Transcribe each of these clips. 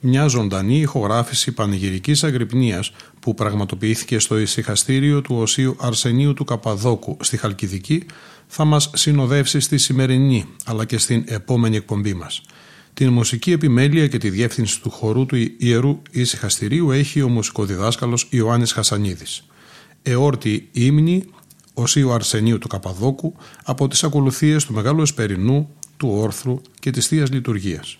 μια ζωντανή ηχογράφηση πανηγυρικής αγρυπνίας που πραγματοποιήθηκε στο ησυχαστήριο του Οσίου Αρσενίου του Καπαδόκου στη Χαλκιδική θα μας συνοδεύσει στη σημερινή αλλά και στην επόμενη εκπομπή μας. Την μουσική επιμέλεια και τη διεύθυνση του χορού του Ιερού Ησυχαστηρίου έχει ο μουσικοδιδάσκαλος Ιωάννης Χασανίδης. Εόρτη ύμνη Οσίου Αρσενίου του Καπαδόκου από τις ακολουθίες του Μεγάλου Εσπερινού του όρθρου και της Θείας Λειτουργίας.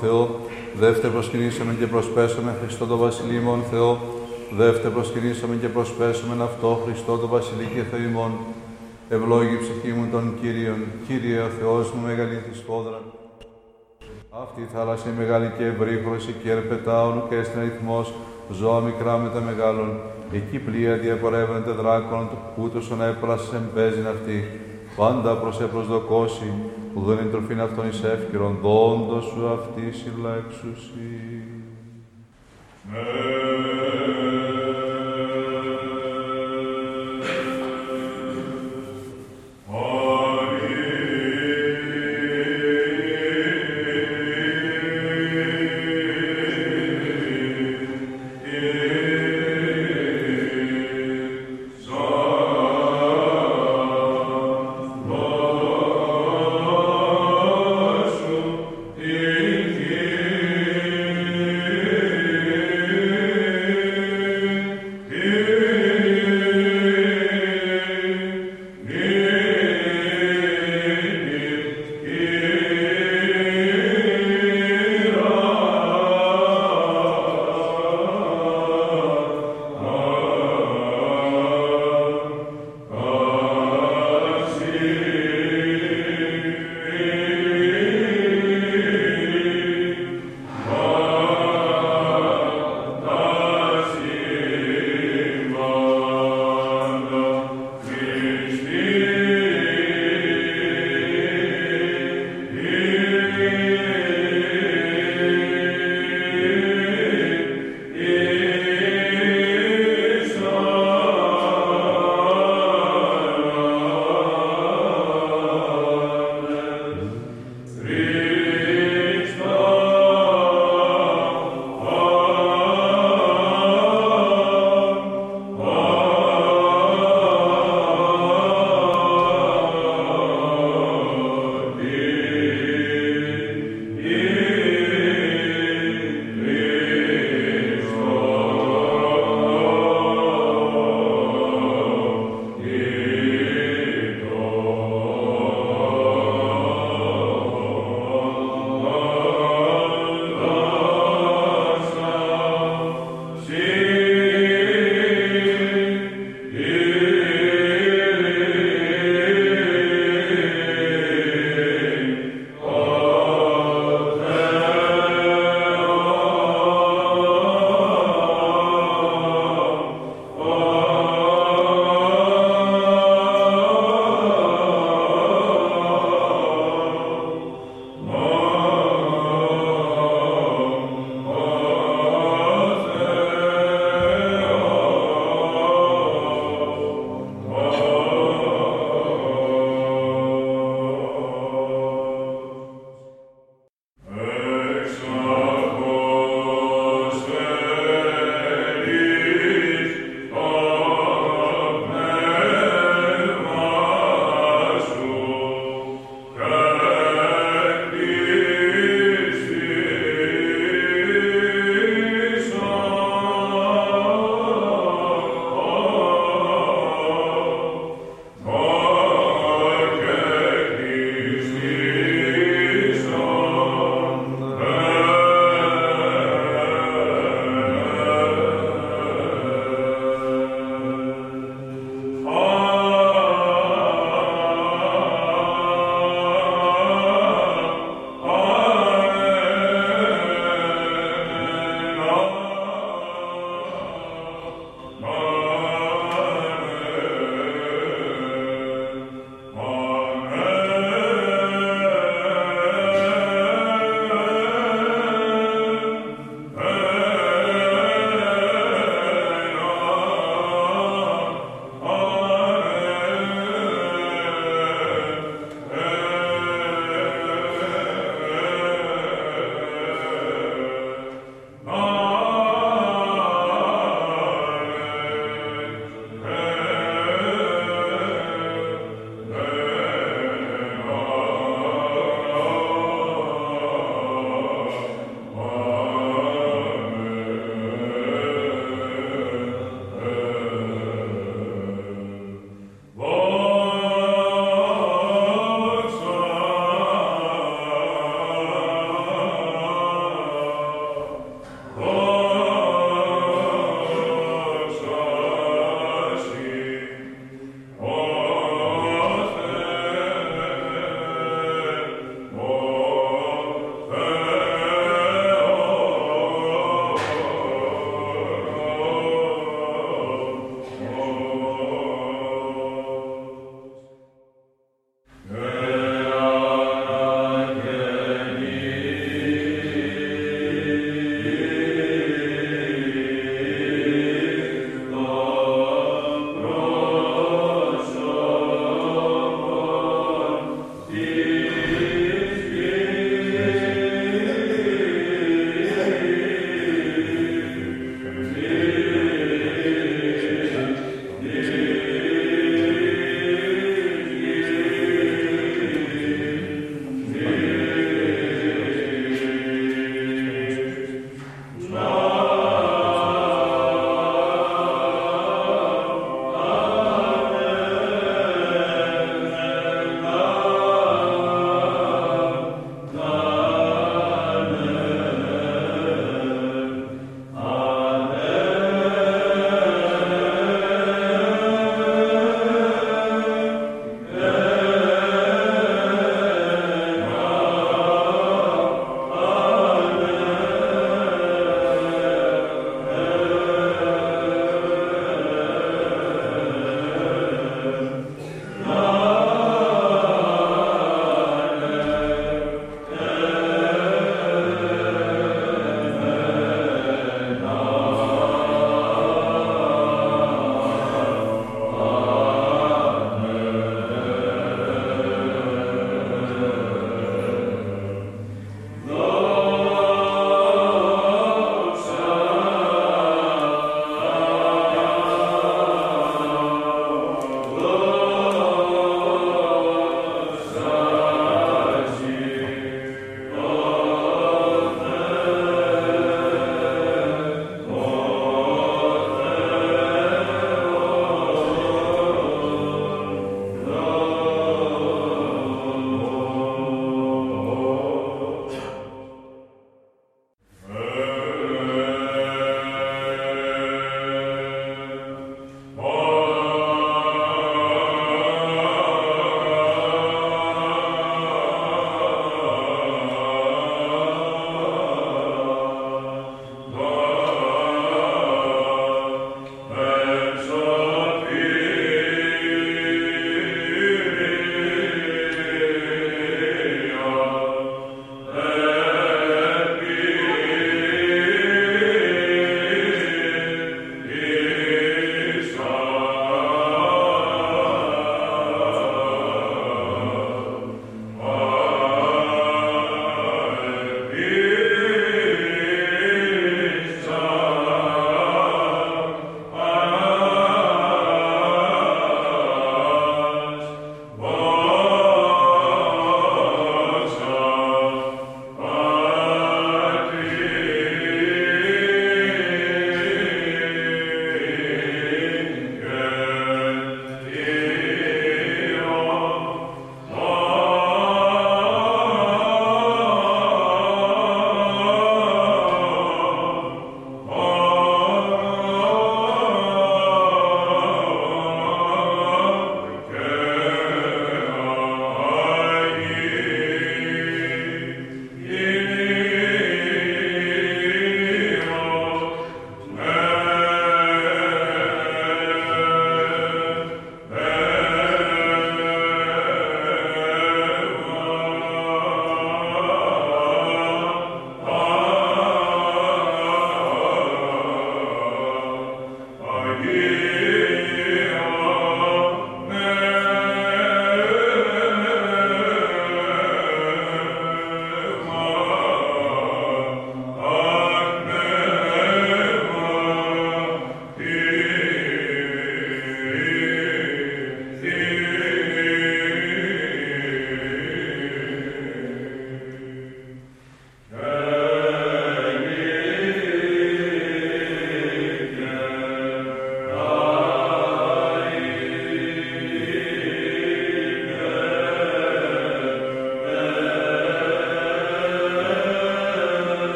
Θεό. Δεύτερο προσκυνήσαμε και προσπέσουμε Χριστό το Βασιλείο ημών Θεό. Δεύτερο προσκυνήσαμε και προσπέσουμε αυτό Χριστό το Βασιλείο και Θεό ημών. Ευλόγη ψυχή μου των Κύριων, Κύριε ο Θεός μου μεγαλύτερη σφόδρα. Αυτή η θάλασσα η μεγάλη και ευρύχρωση και ερπετά όλου και έστειν αριθμός, ζώα μικρά με τα μεγάλων. Εκεί πλοία διαπορεύονται δράκων, ούτως ον έπρασε εμπέζειν αυτή. Πάντα προς επροσδοκώσει, που δεν είναι τροφήν αυτόν εις εύκαιρον, δόντος σου αυτή συλλέξουσι.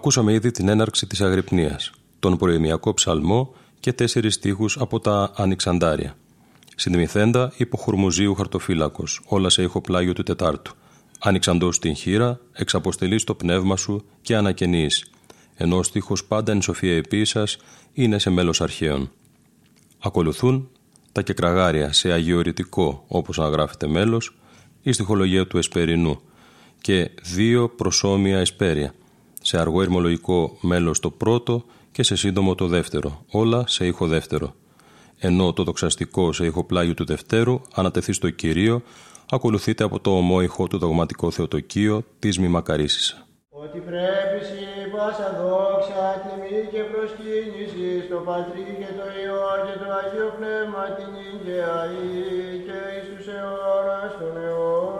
Ακούσαμε ήδη την έναρξη της Αγρυπνίας, τον προημιακό ψαλμό και τέσσερις στίχους από τα Ανοιξαντάρια. Συντιμηθέντα υπό Χουρμουζίου χαρτοφύλακος, όλα σε ήχο πλάγιο του Τετάρτου. Άνοιξαντό την χείρα, εξαποστελείς το πνεύμα σου και ανακαινείς. Ενώ ο στίχος πάντα εν σοφία επίσα είναι σε μέλος αρχαίων. Ακολουθούν τα κεκραγάρια σε αγιορητικό, όπως αναγράφεται μέλος, η στοιχολογία του Εσπερινού και δύο προσώμια εσπέρια, σε αργό ερμολογικό μέλος το πρώτο και σε σύντομο το δεύτερο, όλα σε ήχο δεύτερο. Ενώ το δοξαστικό σε ήχο πλάγιο του δευτέρου ανατεθεί στο Κυρίο, ακολουθείται από το ομόηχο του δογματικό θεοτοκείο της Μημακαρίσισσα. Ότι πρέπει η πάσα δόξα, τιμή και προσκύνησης στο Πατρί και το Υιό και το Αγίο Πνεύμα την και και εις τους αιώνας των αιώνων.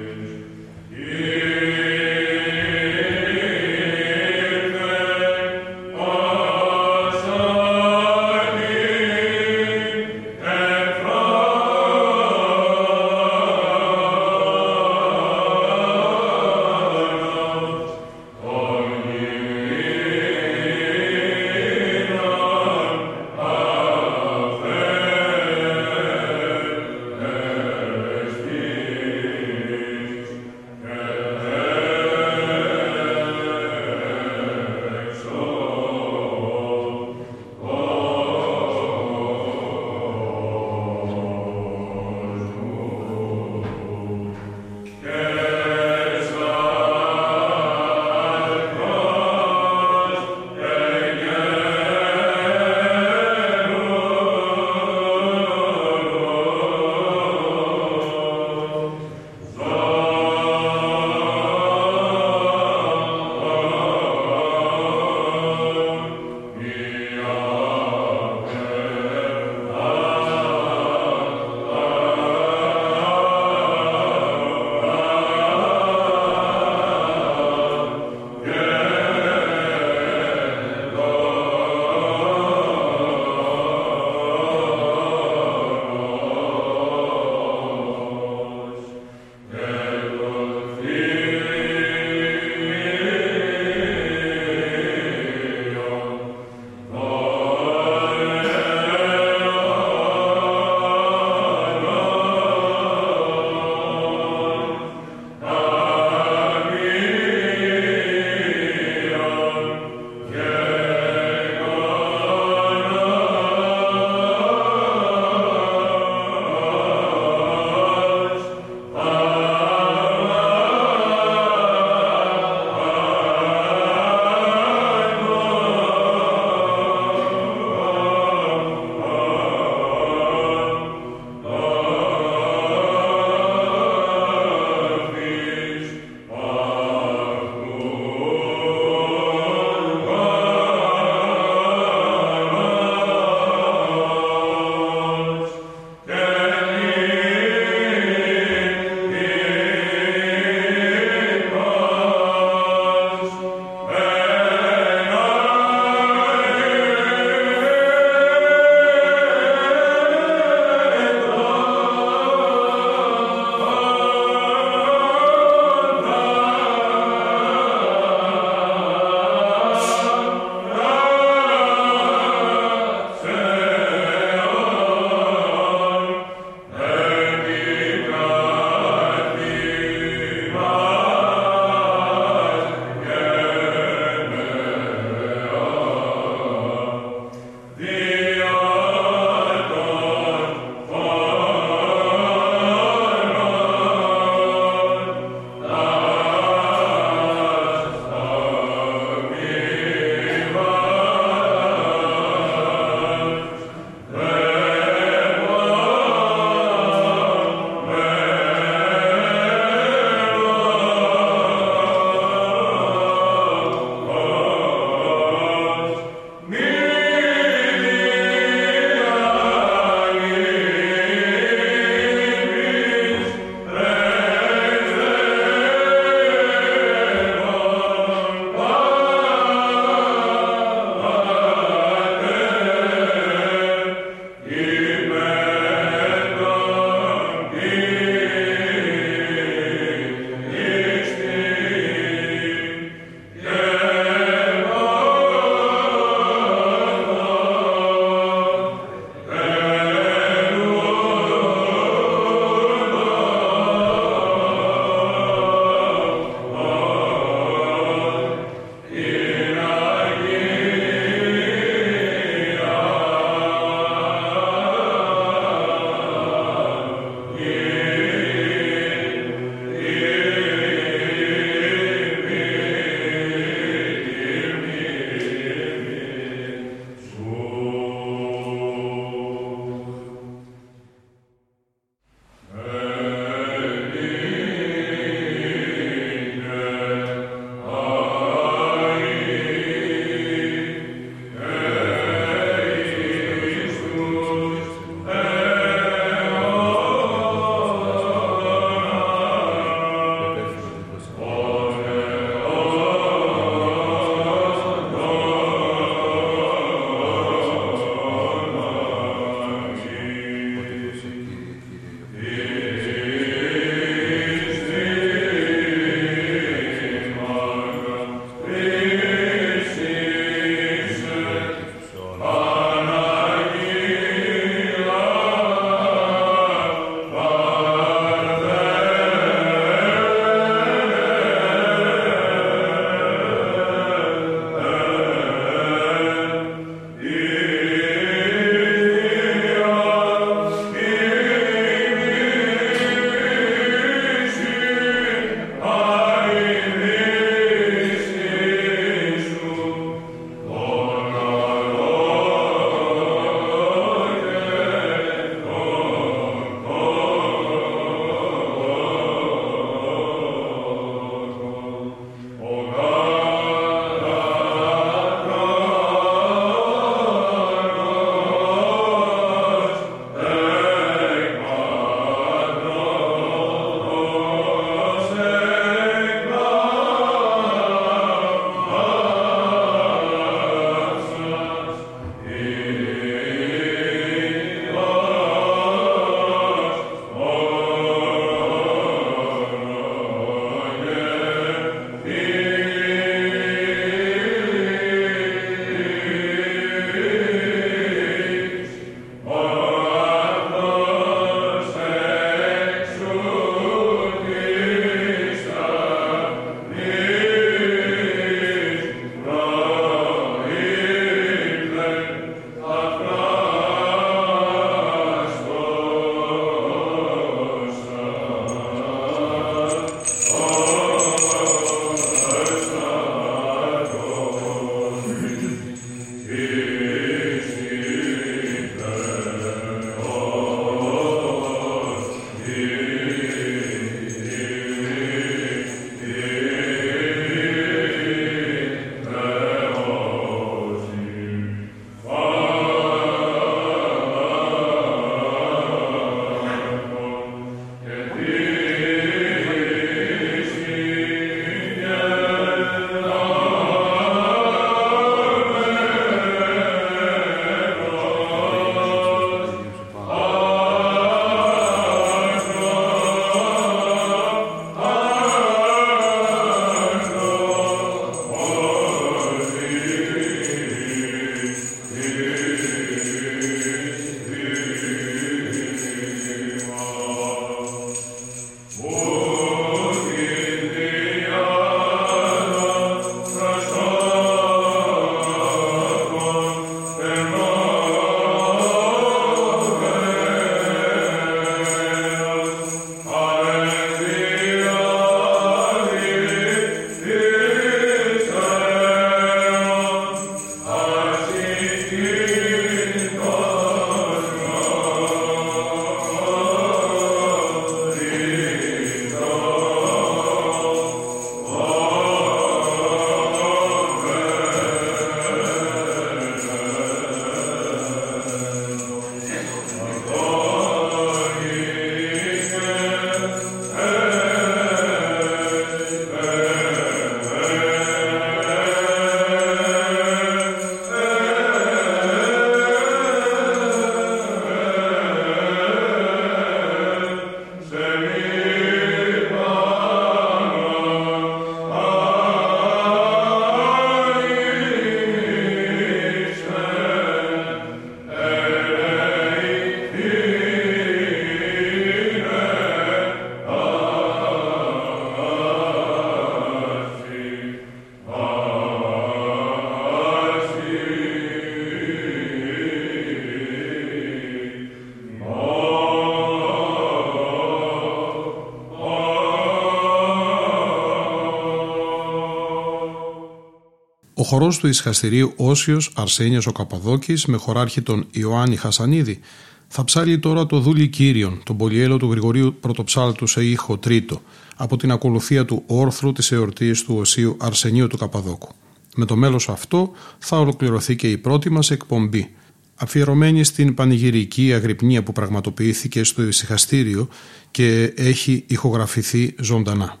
Χορός του ησυχαστηρίου Όσιος Αρσένιος ο Καπαδόκης με χωράρχη τον Ιωάννη Χασανίδη θα ψάλει τώρα το δούλι Κύριον, τον πολιέλο του Γρηγορίου Πρωτοψάλτου σε ήχο τρίτο, από την ακολουθία του όρθρου της εορτής του Οσίου Αρσενίου του Καπαδόκου. Με το μέλος αυτό θα ολοκληρωθεί και η πρώτη μας εκπομπή, αφιερωμένη στην πανηγυρική αγρυπνία που πραγματοποιήθηκε στο ησυχαστήριο και έχει ηχογραφηθεί ζωντανά.